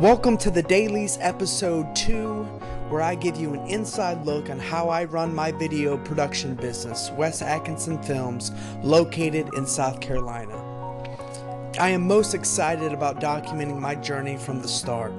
Welcome to the Dailies episode 2, where I give you an inside look on how I run my video production business, Wes Atkinson Films, located in South Carolina. I am most excited about documenting my journey from the start.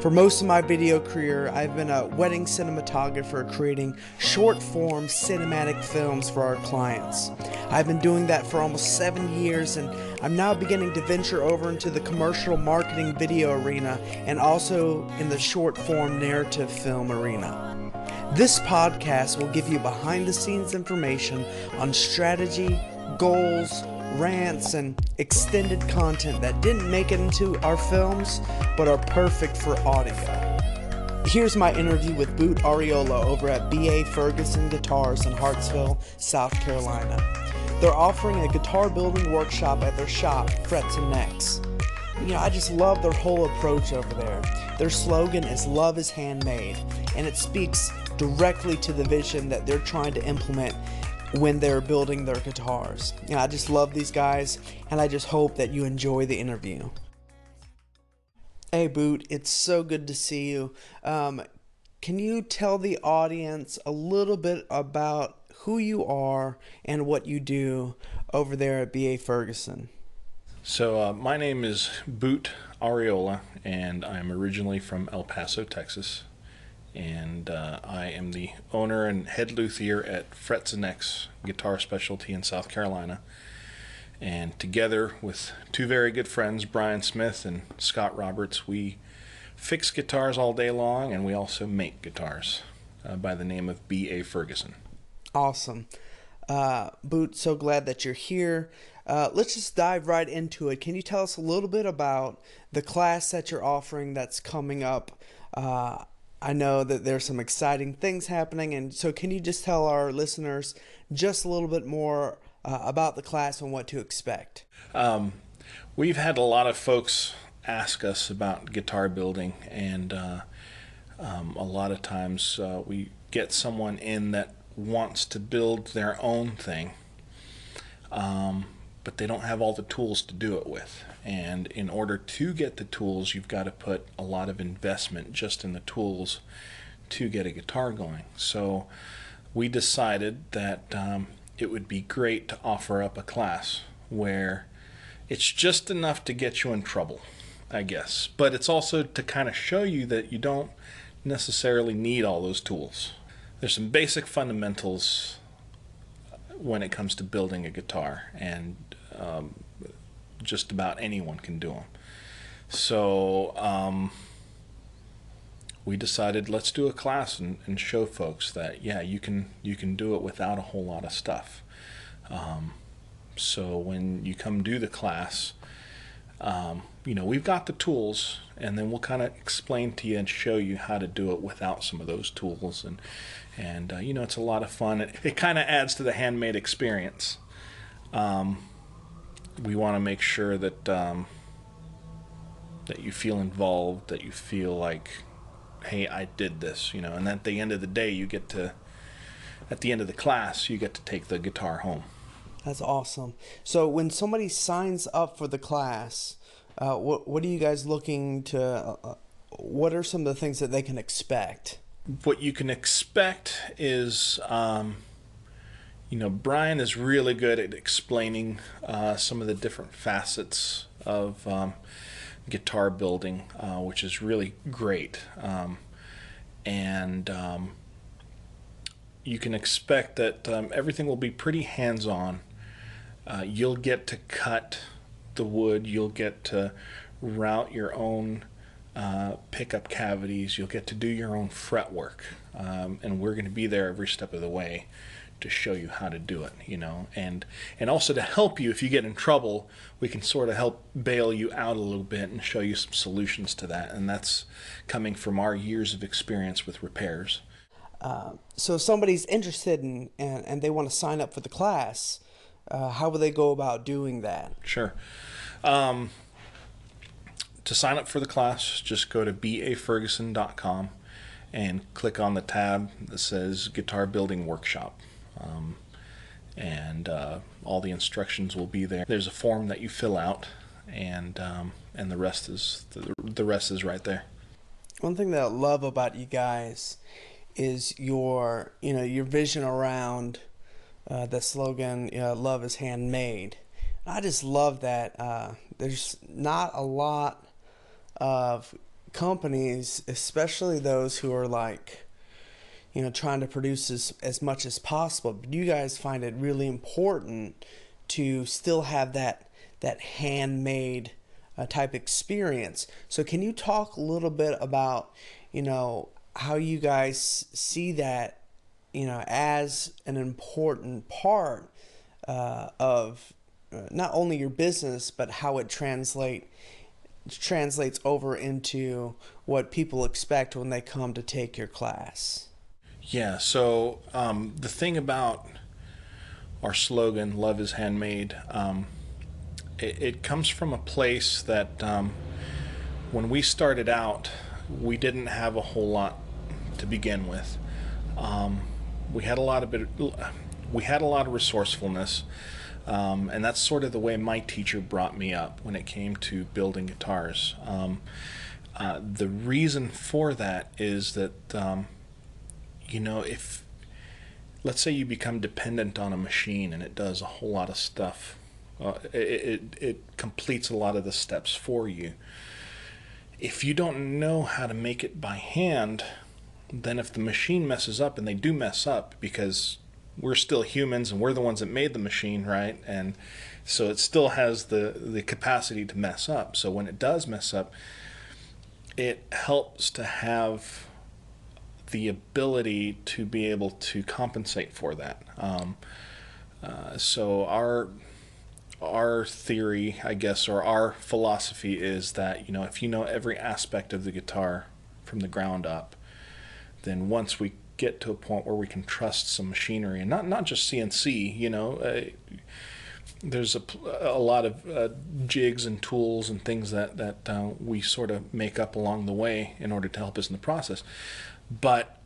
For most of my video career, I've been a wedding cinematographer creating short form cinematic films for our clients. I've been doing that for almost seven years, and I'm now beginning to venture over into the commercial marketing video arena and also in the short form narrative film arena. This podcast will give you behind the scenes information on strategy, goals, rants, and extended content that didn't make it into our films but are perfect for audio. Here's my interview with Boot Ariola over at BA Ferguson Guitars in Hartsville, South Carolina. They're offering a guitar building workshop at their shop, Frets and Necks. You know, I just love their whole approach over there. Their slogan is Love is Handmade, and it speaks directly to the vision that they're trying to implement when they're building their guitars. Know, I just love these guys, and I just hope that you enjoy the interview. Hey, Boot, it's so good to see you. Um, can you tell the audience a little bit about who you are and what you do over there at BA Ferguson? So, uh, my name is Boot Ariola, and I'm originally from El Paso, Texas and uh, I am the owner and head luthier at Frets and Necks Guitar Specialty in South Carolina. And together with two very good friends, Brian Smith and Scott Roberts, we fix guitars all day long, and we also make guitars uh, by the name of B.A. Ferguson. Awesome. Uh, Boot, so glad that you're here. Uh, let's just dive right into it. Can you tell us a little bit about the class that you're offering that's coming up? Uh, I know that there's some exciting things happening, and so can you just tell our listeners just a little bit more uh, about the class and what to expect? Um, we've had a lot of folks ask us about guitar building, and uh, um, a lot of times uh, we get someone in that wants to build their own thing, um, but they don't have all the tools to do it with. And in order to get the tools, you've got to put a lot of investment just in the tools to get a guitar going. So we decided that um, it would be great to offer up a class where it's just enough to get you in trouble, I guess. But it's also to kind of show you that you don't necessarily need all those tools. There's some basic fundamentals when it comes to building a guitar, and um, just about anyone can do them. So um, we decided let's do a class and, and, show folks that yeah you can you can do it without a whole lot of stuff. Um, so when you come do the class, um, you know we've got the tools, and then we'll kind of explain to you and show you how to do it without some of those tools, and and uh, you know it's a lot of fun. It, it kind of adds to the handmade experience. Um, we want to make sure that um, that you feel involved, that you feel like, hey, I did this, you know. And at the end of the day, you get to, at the end of the class, you get to take the guitar home. That's awesome. So when somebody signs up for the class, uh, what what are you guys looking to? Uh, uh what are some of the things that they can expect? What you can expect is. Um, you know, Brian is really good at explaining uh, some of the different facets of um, guitar building, uh, which is really great. Um, and um, you can expect that um, everything will be pretty hands on. Uh, you'll get to cut the wood, you'll get to route your own uh, pickup cavities, you'll get to do your own fretwork, um, and we're going to be there every step of the way to show you how to do it, you know, and and also to help you if you get in trouble, we can sort of help bail you out a little bit and show you some solutions to that, and that's coming from our years of experience with repairs. Uh, so if somebody's interested in and, and they want to sign up for the class, uh, how would they go about doing that? Sure. Um, to sign up for the class, just go to baferguson.com and click on the tab that says Guitar Building Workshop. Um, and uh, all the instructions will be there. There's a form that you fill out, and um, and the rest is the, the rest is right there. One thing that I love about you guys is your you know your vision around uh, the slogan "Love is handmade." I just love that. Uh, there's not a lot of companies, especially those who are like, you know, trying to produce as, as much as possible. But you guys find it really important to still have that that handmade uh, type experience. So can you talk a little bit about, you know, how you guys see that, you know, as an important part uh, of uh, not only your business but how it translate translates over into what people expect when they come to take your class. Yeah. So um, the thing about our slogan, "Love is handmade," um, it, it, comes from a place that um, when we started out, we didn't have a whole lot to begin with. We had a lot of bit, we had a lot of resourcefulness. Um, and that's sort of the way my teacher brought me up when it came to building guitars. Um, uh, the reason for that is that, um, you know, if, let's say you become dependent on a machine and it does a whole lot of stuff, uh, it, it, it completes a lot of the steps for you. If you don't know how to make it by hand, then if the machine messes up, and they do mess up because we're still humans and we're the ones that made the machine, right? And so it still has the the capacity to mess up. So when it does mess up, it helps to have the ability to be able to compensate for that. Um, uh, so our our theory, I guess, or our philosophy is that you know if you know every aspect of the guitar from the ground up, then once we get to a point where we can trust some machinery and not not just CNC. You know, uh, there's a, a lot of uh, jigs and tools and things that that uh, we sort of make up along the way in order to help us in the process. But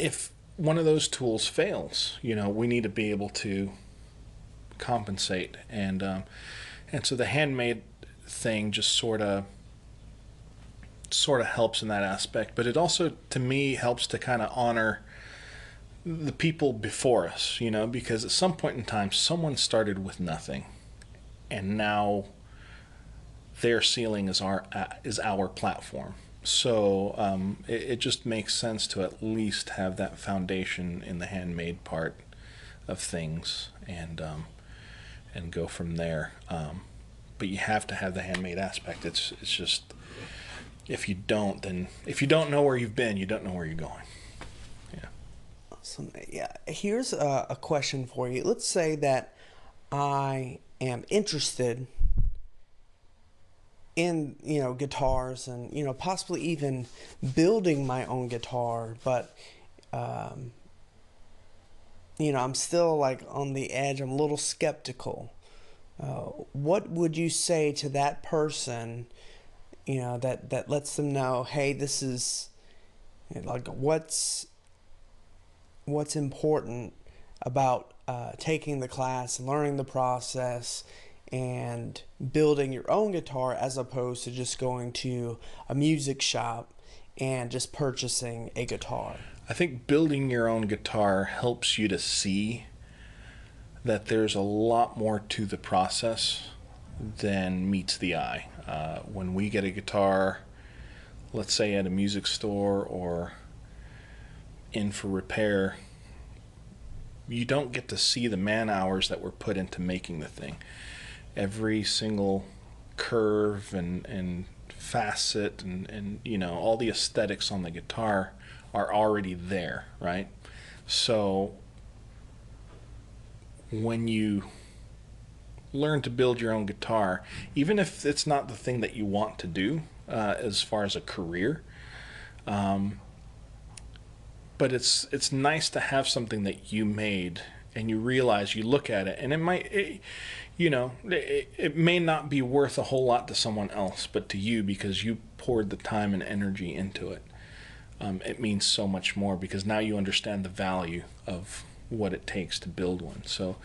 if one of those tools fails, you know, we need to be able to compensate and um, and so the handmade thing just sort of sort of helps in that aspect, but it also, to me, helps to kind of honor the people before us, you know, because at some point in time, someone started with nothing, and now their ceiling is our is our platform. So um, it, it just makes sense to at least have that foundation in the handmade part of things, and um, and go from there. Um, but you have to have the handmade aspect. It's it's just if you don't, then if you don't know where you've been, you don't know where you're going. Yeah. Awesome. Yeah. Here's a, a question for you. Let's say that I am interested in you know guitars and you know possibly even building my own guitar, but um, you know I'm still like on the edge. I'm a little skeptical. Uh, what would you say to that person? You know that that lets them know hey this is like what's what's important about uh, taking the class learning the process and building your own guitar as opposed to just going to a music shop and just purchasing a guitar. I think building your own guitar helps you to see that there's a lot more to the process than meets the eye uh, when we get a guitar, let's say at a music store or in for repair, you don't get to see the man hours that were put into making the thing. Every single curve and, and facet and, and you know all the aesthetics on the guitar are already there, right? So when you learn to build your own guitar, even if it's not the thing that you want to do uh, as far as a career. Um, but it's it's nice to have something that you made and you realize you look at it and it might it, you know it, it may not be worth a whole lot to someone else but to you because you poured the time and energy into it um, it means so much more because now you understand the value of what it takes to build one. So,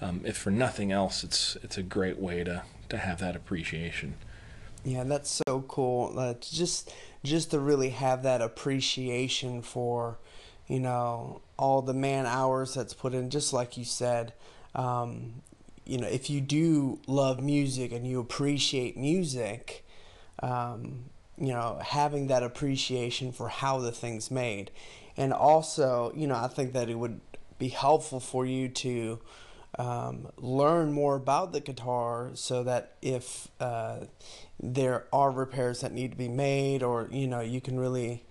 um, if for nothing else, it's it's a great way to to have that appreciation. Yeah, that's so cool. Uh, just just to really have that appreciation for, you know, all the man hours that's put in. Just like you said, um, you know, if you do love music and you appreciate music, um, you know, having that appreciation for how the thing's made, and also, you know, I think that it would be helpful for you to um, learn more about the guitar so that if uh, there are repairs that need to be made or you know you can really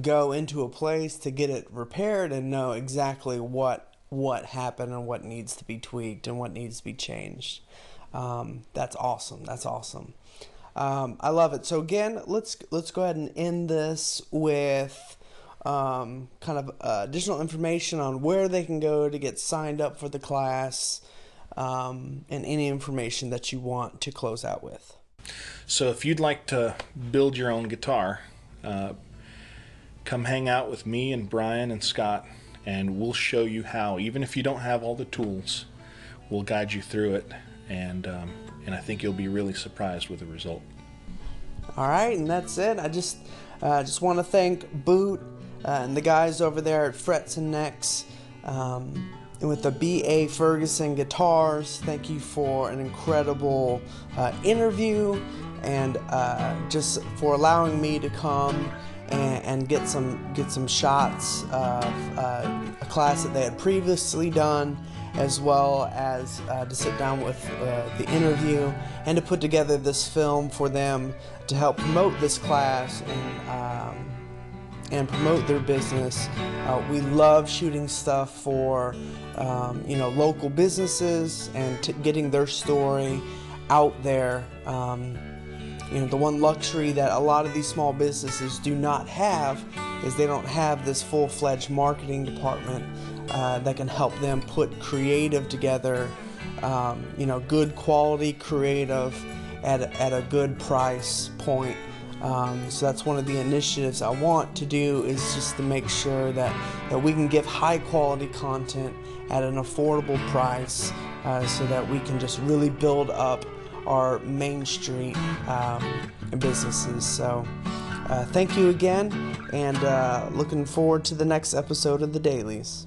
go into a place to get it repaired and know exactly what what happened and what needs to be tweaked and what needs to be changed. Um, that's awesome. That's awesome. Um, I love it. So again let's let's go ahead and end this with um, kind of uh, additional information on where they can go to get signed up for the class, um, and any information that you want to close out with. So, if you'd like to build your own guitar, uh, come hang out with me and Brian and Scott, and we'll show you how. Even if you don't have all the tools, we'll guide you through it, and um, and I think you'll be really surprised with the result. All right, and that's it. I just uh, just want to thank Boot uh, and the guys over there at Frets and Necks. Um, and with the B.A. Ferguson guitars, thank you for an incredible uh, interview and uh, just for allowing me to come and, and, get some get some shots of uh, a class that they had previously done, as well as uh, to sit down with uh, the interview and to put together this film for them to help promote this class and. Um, and promote their business. Uh, we love shooting stuff for um, you know local businesses and getting their story out there. Um, you know the one luxury that a lot of these small businesses do not have is they don't have this full-fledged marketing department uh, that can help them put creative together. Um, you know, good quality creative at at a good price point. Um, so that's one of the initiatives I want to do is just to make sure that, that we can give high quality content at an affordable price uh, so that we can just really build up our Main Street um, businesses. So uh, thank you again and uh, looking forward to the next episode of the Dailies.